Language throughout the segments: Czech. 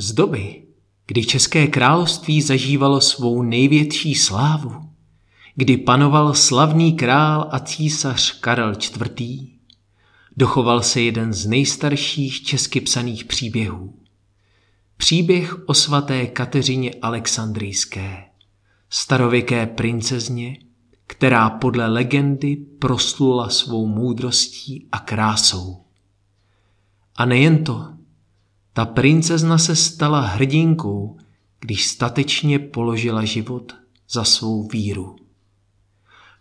Z doby, kdy České království zažívalo svou největší slávu, kdy panoval slavný král a císař Karel IV., dochoval se jeden z nejstarších česky psaných příběhů. Příběh o svaté Kateřině Alexandrijské, starověké princezně, která podle legendy proslula svou moudrostí a krásou. A nejen to, ta princezna se stala hrdinkou, když statečně položila život za svou víru.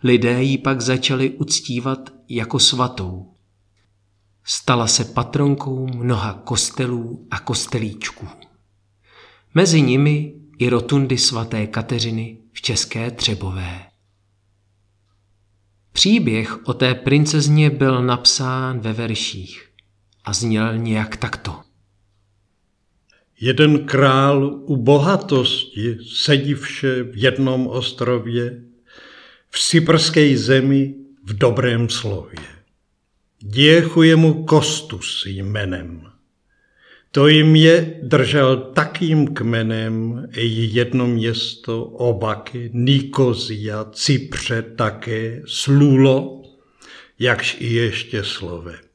Lidé ji pak začali uctívat jako svatou. Stala se patronkou mnoha kostelů a kostelíčků. Mezi nimi i rotundy svaté Kateřiny v České Třebové. Příběh o té princezně byl napsán ve verších a zněl nějak takto. Jeden král u bohatosti sedivše v jednom ostrově, v cyprské zemi v dobrém slově. Děchuje mu Kostus jménem. To jim je držel takým kmenem i jedno město Obaky, Nikozia, Cypře také, Slulo, jakž i ještě slove.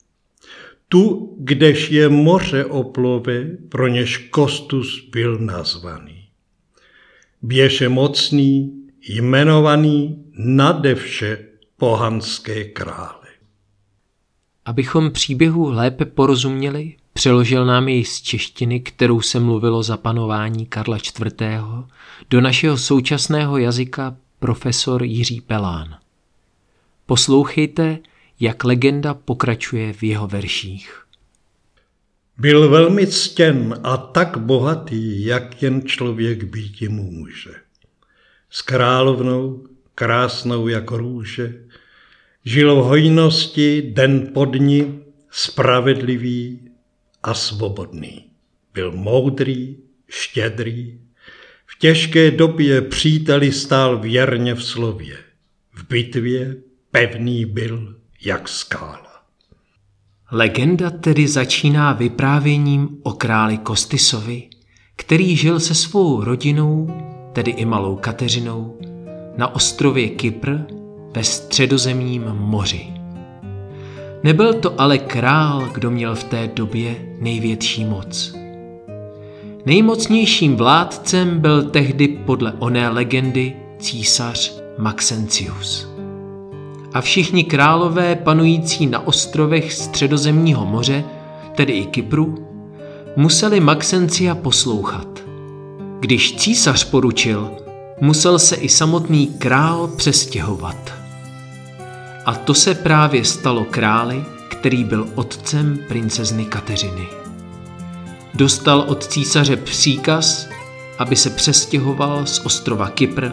Tu, kdež je moře oplove, pro něž Kostus byl nazvaný. Běše mocný, jmenovaný nadevše pohanské krále. Abychom příběhu lépe porozuměli, přeložil nám jej z češtiny, kterou se mluvilo za panování Karla IV. do našeho současného jazyka profesor Jiří Pelán. Poslouchejte, jak legenda pokračuje v jeho verších. Byl velmi ctěn a tak bohatý, jak jen člověk být může. S královnou, krásnou jako růže, žil v hojnosti den po dni, spravedlivý a svobodný. Byl moudrý, štědrý, v těžké době příteli stál věrně v slově. V bitvě pevný byl jak skála. Legenda tedy začíná vyprávěním o králi Kostisovi, který žil se svou rodinou, tedy i malou Kateřinou, na ostrově Kypr ve středozemním moři. Nebyl to ale král, kdo měl v té době největší moc. Nejmocnějším vládcem byl tehdy podle oné legendy císař Maxencius a všichni králové panující na ostrovech středozemního moře, tedy i Kypru, museli Maxencia poslouchat. Když císař poručil, musel se i samotný král přestěhovat. A to se právě stalo králi, který byl otcem princezny Kateřiny. Dostal od císaře příkaz, aby se přestěhoval z ostrova Kypr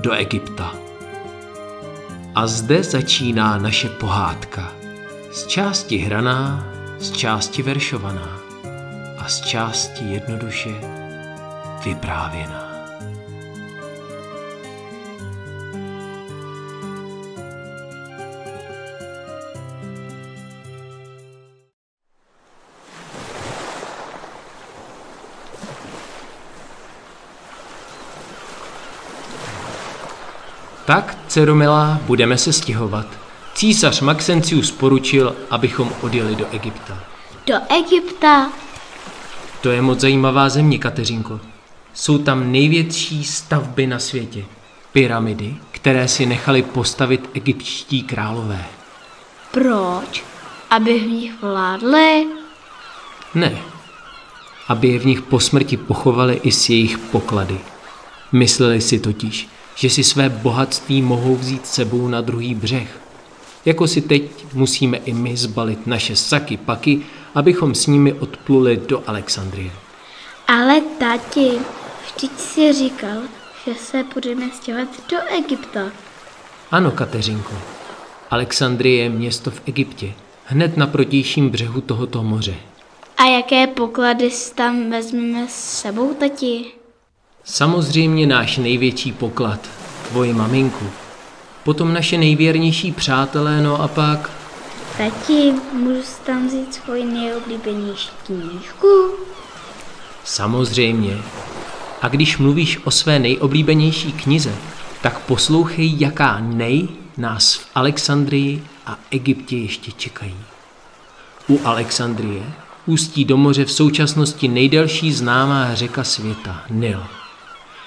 do Egypta. A zde začíná naše pohádka. Z části hraná, z části veršovaná a z části jednoduše vyprávěná. Tak, dceru milá, budeme se stěhovat. Císař Maxencius poručil, abychom odjeli do Egypta. Do Egypta? To je moc zajímavá země, Kateřinko. Jsou tam největší stavby na světě. Pyramidy, které si nechali postavit egyptští králové. Proč? Aby v nich vládli? Ne. Aby je v nich po smrti pochovali i s jejich poklady. Mysleli si totiž, že si své bohatství mohou vzít sebou na druhý břeh. Jako si teď musíme i my zbalit naše saky paky, abychom s nimi odpluli do Alexandrie. Ale tati, vždyť si říkal, že se budeme stěhovat do Egypta. Ano, Kateřinko. Alexandrie je město v Egyptě, hned na protějším břehu tohoto moře. A jaké poklady tam vezmeme s sebou, tati? Samozřejmě náš největší poklad, tvoji maminku. Potom naše nejvěrnější přátelé, no a pak... Tati, můžu si tam vzít svoji nejoblíbenější knížku? Samozřejmě. A když mluvíš o své nejoblíbenější knize, tak poslouchej, jaká nej nás v Alexandrii a Egyptě ještě čekají. U Alexandrie ústí do moře v současnosti nejdelší známá řeka světa, Nil.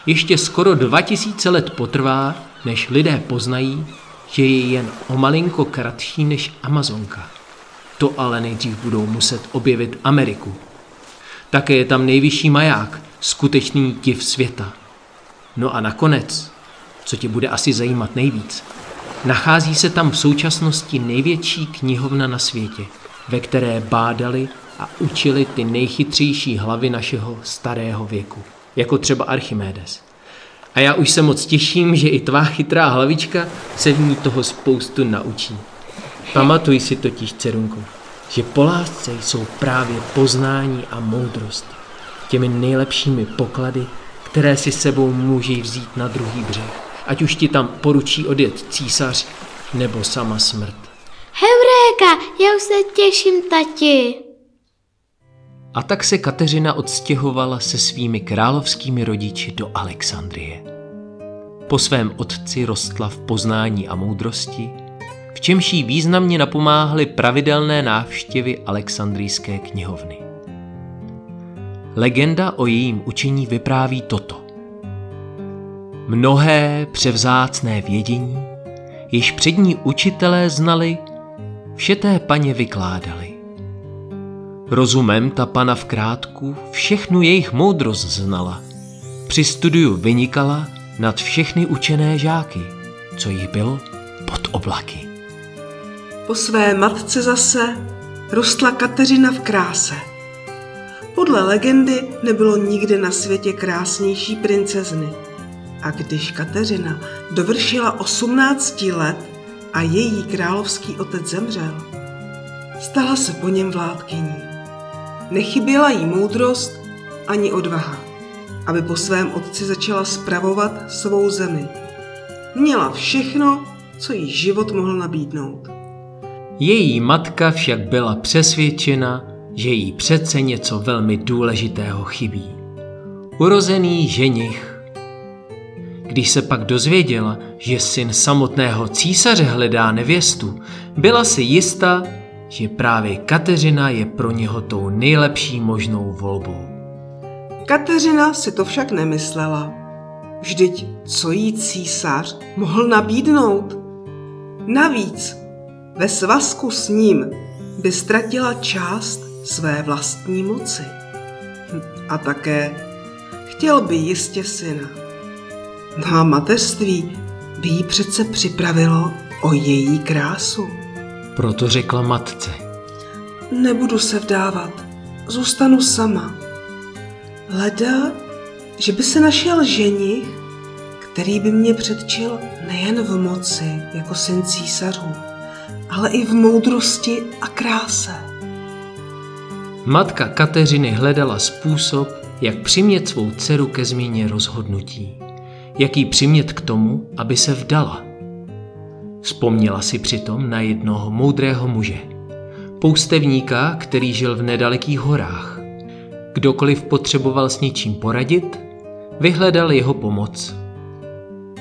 Ještě skoro 2000 let potrvá, než lidé poznají, že je jen o malinko kratší než Amazonka. To ale nejdřív budou muset objevit Ameriku. Také je tam nejvyšší maják, skutečný div světa. No a nakonec, co tě bude asi zajímat nejvíc, nachází se tam v současnosti největší knihovna na světě, ve které bádali a učili ty nejchytřejší hlavy našeho starého věku, jako třeba Archimedes. A já už se moc těším, že i tvá chytrá hlavička se v ní toho spoustu naučí. Pamatuj si totiž, dcerunko, že po lásce jsou právě poznání a moudrost těmi nejlepšími poklady, které si sebou můžeš vzít na druhý břeh, ať už ti tam poručí odjet císař nebo sama smrt. Heuréka, já už se těším, tati. A tak se Kateřina odstěhovala se svými královskými rodiči do Alexandrie. Po svém otci rostla v poznání a moudrosti, v čemž jí významně napomáhaly pravidelné návštěvy Alexandrijské knihovny. Legenda o jejím učení vypráví toto. Mnohé převzácné vědění, jež přední učitelé znali, vše té paně vykládali. Rozumem ta pana v krátku všechnu jejich moudrost znala. Při studiu vynikala nad všechny učené žáky, co jich bylo pod oblaky. Po své matce zase rostla Kateřina v kráse. Podle legendy nebylo nikdy na světě krásnější princezny. A když Kateřina dovršila 18 let a její královský otec zemřel, stala se po něm vládkyní. Nechyběla jí moudrost ani odvaha, aby po svém otci začala spravovat svou zemi. Měla všechno, co jí život mohl nabídnout. Její matka však byla přesvědčena, že jí přece něco velmi důležitého chybí. Urozený ženich. Když se pak dozvěděla, že syn samotného císaře hledá nevěstu, byla si jistá, že právě Kateřina je pro něho tou nejlepší možnou volbou. Kateřina si to však nemyslela. Vždyť co jí císař mohl nabídnout? Navíc ve svazku s ním by ztratila část své vlastní moci. Hm, a také chtěl by jistě syna. No a mateřství by jí přece připravilo o její krásu. Proto řekla matce. Nebudu se vdávat, zůstanu sama. Leda, že by se našel ženich, který by mě předčil nejen v moci jako syn císařů, ale i v moudrosti a kráse. Matka Kateřiny hledala způsob, jak přimět svou dceru ke změně rozhodnutí. Jak jí přimět k tomu, aby se vdala. Vzpomněla si přitom na jednoho moudrého muže. Poustevníka, který žil v nedalekých horách. Kdokoliv potřeboval s něčím poradit, vyhledal jeho pomoc.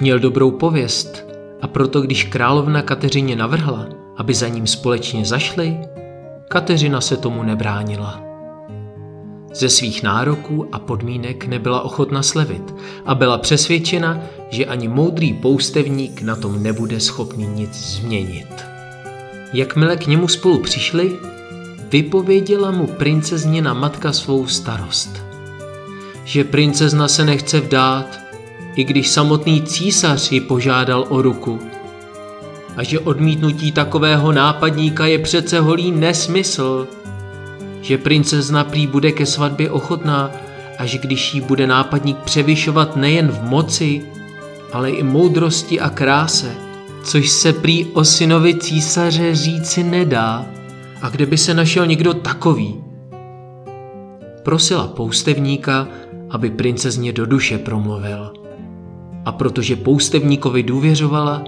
Měl dobrou pověst a proto když královna Kateřině navrhla, aby za ním společně zašli, Kateřina se tomu nebránila. Ze svých nároků a podmínek nebyla ochotna slevit a byla přesvědčena, že ani moudrý poustevník na tom nebude schopný nic změnit. Jakmile k němu spolu přišli, vypověděla mu princezněna matka svou starost. Že princezna se nechce vdát, i když samotný císař ji požádal o ruku. A že odmítnutí takového nápadníka je přece holý nesmysl – že princezna prý bude ke svatbě ochotná, až když jí bude nápadník převyšovat nejen v moci, ale i moudrosti a kráse, což se prý o synovi císaře říci nedá. A kde by se našel někdo takový? Prosila poustevníka, aby princezně do duše promluvil. A protože poustevníkovi důvěřovala,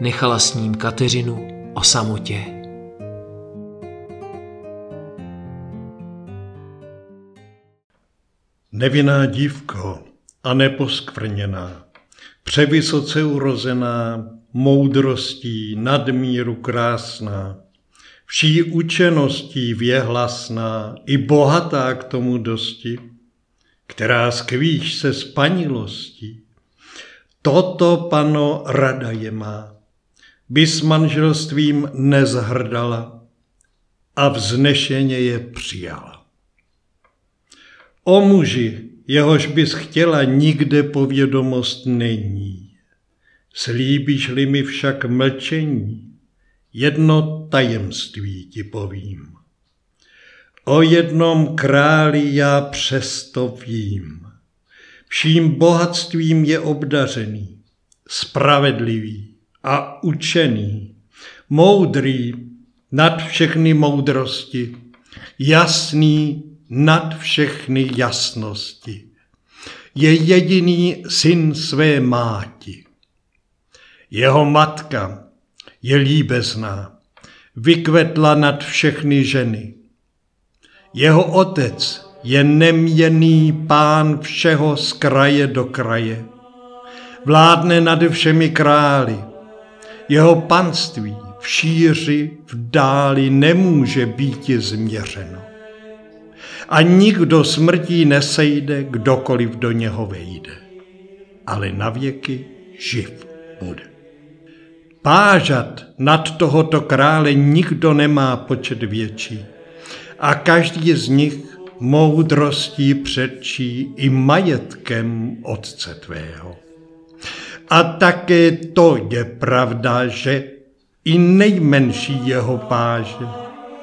nechala s ním Kateřinu o samotě. Nevinná dívko a neposkvrněná, převysoce urozená, moudrostí nadmíru krásná, vší učeností věhlasná i bohatá k tomu dosti, která skvíš se spanilostí. Toto pano rada je má, by s manželstvím nezhrdala a vznešeně je přijala. O muži, jehož bys chtěla, nikde povědomost není. Slíbíš-li mi však mlčení, jedno tajemství ti povím. O jednom králi já přesto vím. Vším bohatstvím je obdařený, spravedlivý a učený, moudrý nad všechny moudrosti, jasný nad všechny jasnosti. Je jediný syn své máti. Jeho matka je líbezná, vykvetla nad všechny ženy. Jeho otec je neměný pán všeho z kraje do kraje. Vládne nad všemi králi. Jeho panství v šíři, v dáli nemůže být změřeno. A nikdo smrtí nesejde, kdokoliv do něho vejde. Ale navěky živ bude. Pážat nad tohoto krále nikdo nemá počet větší a každý z nich moudrostí předčí i majetkem otce tvého. A také to je pravda, že i nejmenší jeho páže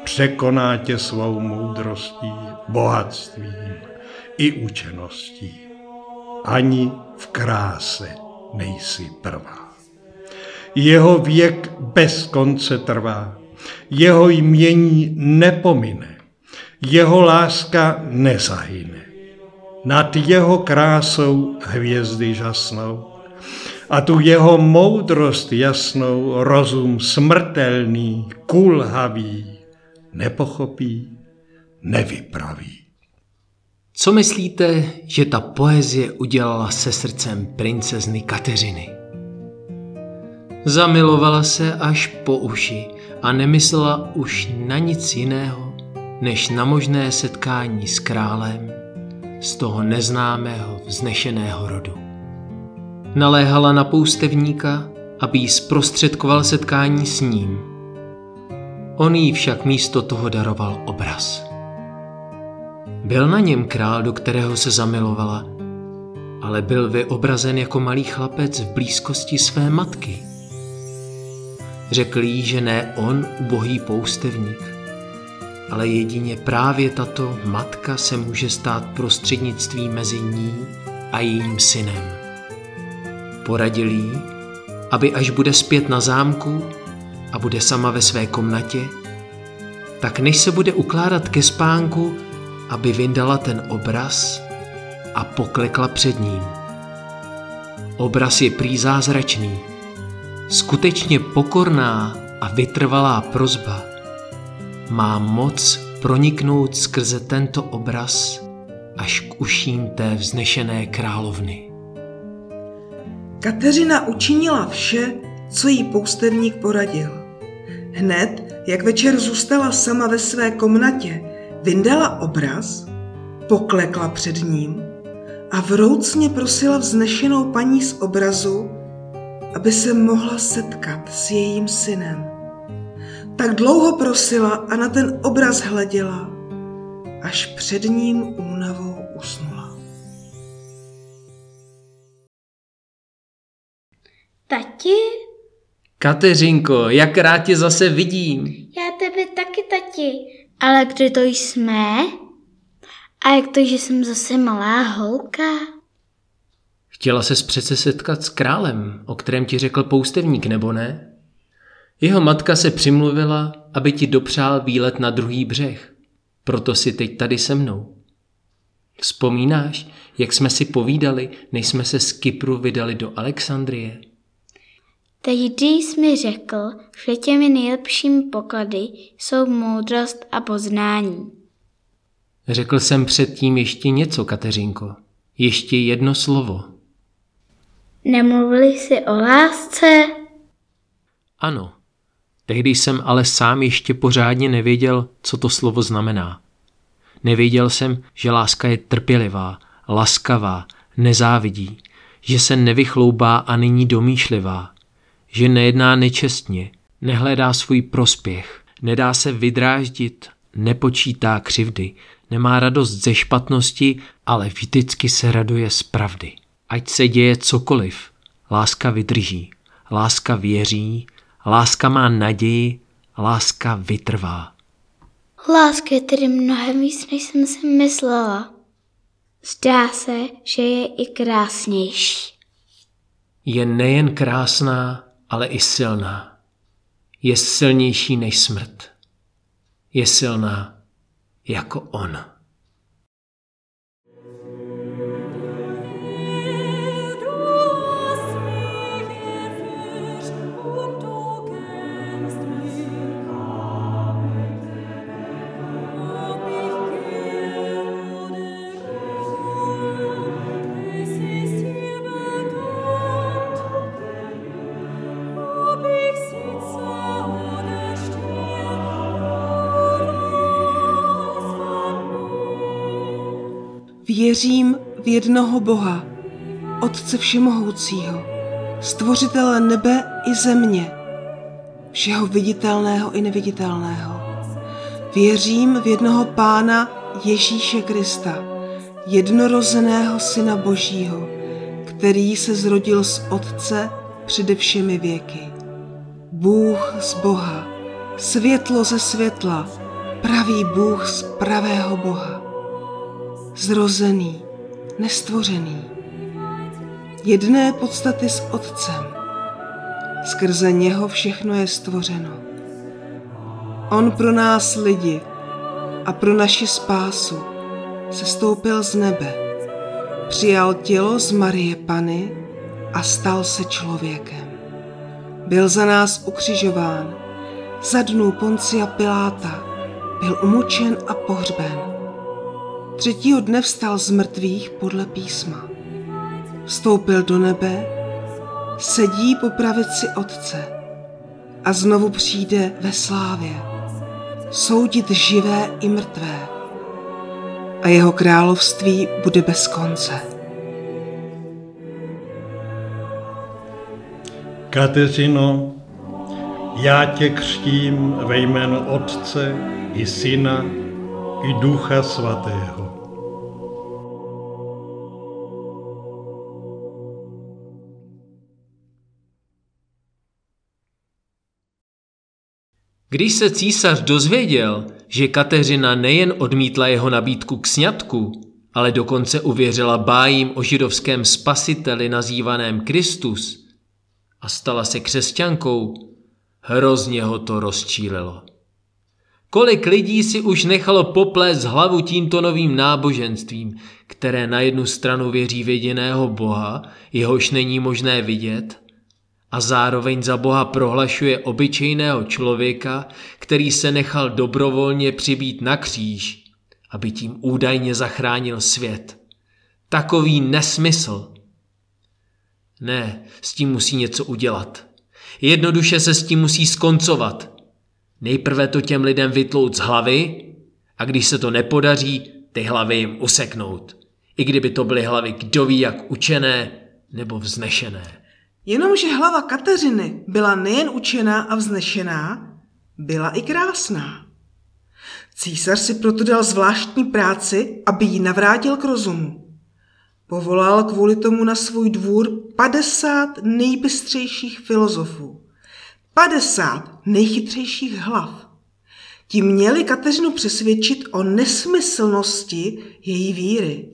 překoná tě svou moudrostí, bohatstvím i učeností. Ani v kráse nejsi prvá. Jeho věk bez konce trvá, jeho jmění nepomine, jeho láska nezahyne. Nad jeho krásou hvězdy žasnou a tu jeho moudrost jasnou rozum smrtelný, kulhavý, nepochopí, nevypraví. Co myslíte, že ta poezie udělala se srdcem princezny Kateřiny? Zamilovala se až po uši a nemyslela už na nic jiného, než na možné setkání s králem z toho neznámého vznešeného rodu. Naléhala na poustevníka, aby jí zprostředkoval setkání s ním. On jí však místo toho daroval obraz. Byl na něm král, do kterého se zamilovala, ale byl vyobrazen jako malý chlapec v blízkosti své matky – Řekl jí, že ne on, ubohý poustevník, ale jedině právě tato matka se může stát prostřednictví mezi ní a jejím synem. Poradil jí, aby až bude zpět na zámku a bude sama ve své komnatě, tak než se bude ukládat ke spánku, aby vyndala ten obraz a poklekla před ním. Obraz je prý zázračný, skutečně pokorná a vytrvalá prozba má moc proniknout skrze tento obraz až k uším té vznešené královny. Kateřina učinila vše, co jí poustevník poradil. Hned, jak večer zůstala sama ve své komnatě, vyndala obraz, poklekla před ním a vroucně prosila vznešenou paní z obrazu, aby se mohla setkat s jejím synem. Tak dlouho prosila a na ten obraz hleděla, až před ním únavou usnula. Tati? Kateřinko, jak rád tě zase vidím. Já tebe taky, tati. Ale kdy to jsme? A jak to, že jsem zase malá holka? Chtěla ses přece setkat s králem, o kterém ti řekl poustevník, nebo ne? Jeho matka se přimluvila, aby ti dopřál výlet na druhý břeh. Proto si teď tady se mnou. Vzpomínáš, jak jsme si povídali, než jsme se z Kypru vydali do Alexandrie? Tehdy jsi mi řekl, že těmi nejlepšími poklady jsou moudrost a poznání. Řekl jsem předtím ještě něco, Kateřinko. Ještě jedno slovo. Nemluvili jsi o lásce? Ano. Tehdy jsem ale sám ještě pořádně nevěděl, co to slovo znamená. Nevěděl jsem, že láska je trpělivá, laskavá, nezávidí, že se nevychloubá a není domýšlivá, že nejedná nečestně, nehledá svůj prospěch, nedá se vydráždit, nepočítá křivdy, nemá radost ze špatnosti, ale vždycky se raduje z pravdy. Ať se děje cokoliv, láska vydrží, láska věří, láska má naději, láska vytrvá. Láska je tedy mnohem víc, než jsem si myslela. Zdá se, že je i krásnější. Je nejen krásná, ale i silná. Je silnější než smrt. Je silná jako on. Věřím v jednoho Boha, Otce Všemohoucího, Stvořitele nebe i země, všeho viditelného i neviditelného. Věřím v jednoho Pána Ježíše Krista, jednorozeného Syna Božího, který se zrodil z Otce přede všemi věky. Bůh z Boha, světlo ze světla, pravý Bůh z pravého Boha zrozený, nestvořený. Jedné podstaty s Otcem. Skrze něho všechno je stvořeno. On pro nás lidi a pro naši spásu se stoupil z nebe, přijal tělo z Marie Pany a stal se člověkem. Byl za nás ukřižován, za dnů Poncia Piláta, byl umučen a pohřben Třetího dne vstal z mrtvých podle písma. Vstoupil do nebe, sedí po pravici Otce a znovu přijde ve slávě soudit živé i mrtvé. A jeho království bude bez konce. Kateřino, já tě křtím ve jménu Otce i Syna i Ducha Svatého. Když se císař dozvěděl, že Kateřina nejen odmítla jeho nabídku k sňatku, ale dokonce uvěřila bájím o židovském spasiteli nazývaném Kristus a stala se křesťankou, hrozně ho to rozčílilo. Kolik lidí si už nechalo poplést hlavu tímto novým náboženstvím, které na jednu stranu věří v jediného Boha, jehož není možné vidět, a zároveň za Boha prohlašuje obyčejného člověka, který se nechal dobrovolně přibít na kříž, aby tím údajně zachránil svět. Takový nesmysl. Ne, s tím musí něco udělat. Jednoduše se s tím musí skoncovat. Nejprve to těm lidem vytlout z hlavy a když se to nepodaří, ty hlavy jim useknout. I kdyby to byly hlavy kdo ví jak učené nebo vznešené. Jenomže hlava Kateřiny byla nejen učená a vznešená, byla i krásná. Císař si proto dal zvláštní práci, aby ji navrátil k rozumu. Povolal kvůli tomu na svůj dvůr 50 nejbystřejších filozofů, 50 nejchytřejších hlav. Ti měli Kateřinu přesvědčit o nesmyslnosti její víry.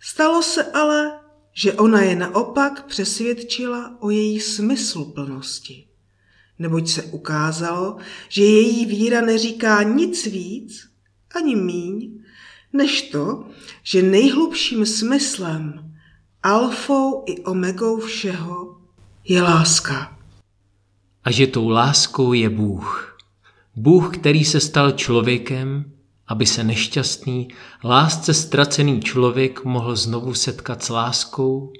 Stalo se ale, že ona je naopak přesvědčila o její smysluplnosti. Neboť se ukázalo, že její víra neříká nic víc ani míň, než to, že nejhlubším smyslem, alfou i omegou všeho je láska. A že tou láskou je Bůh. Bůh, který se stal člověkem aby se nešťastný, lásce ztracený člověk mohl znovu setkat s láskou,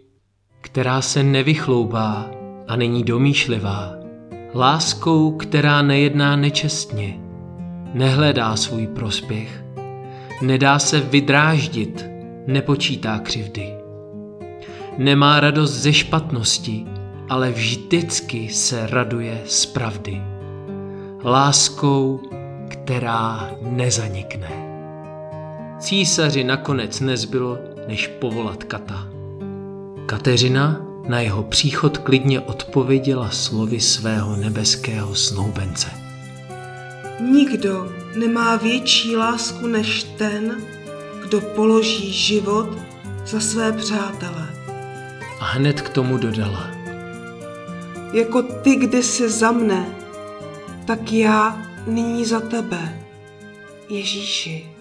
která se nevychloubá a není domýšlivá. Láskou, která nejedná nečestně, nehledá svůj prospěch, nedá se vydráždit, nepočítá křivdy. Nemá radost ze špatnosti, ale vždycky se raduje z pravdy. Láskou, která nezanikne. Císaři nakonec nezbylo, než povolat kata. Kateřina na jeho příchod klidně odpověděla slovy svého nebeského snoubence. Nikdo nemá větší lásku než ten, kdo položí život za své přátele. A hned k tomu dodala. Jako ty kdysi za mne, tak já nyní za tebe, Ježíši.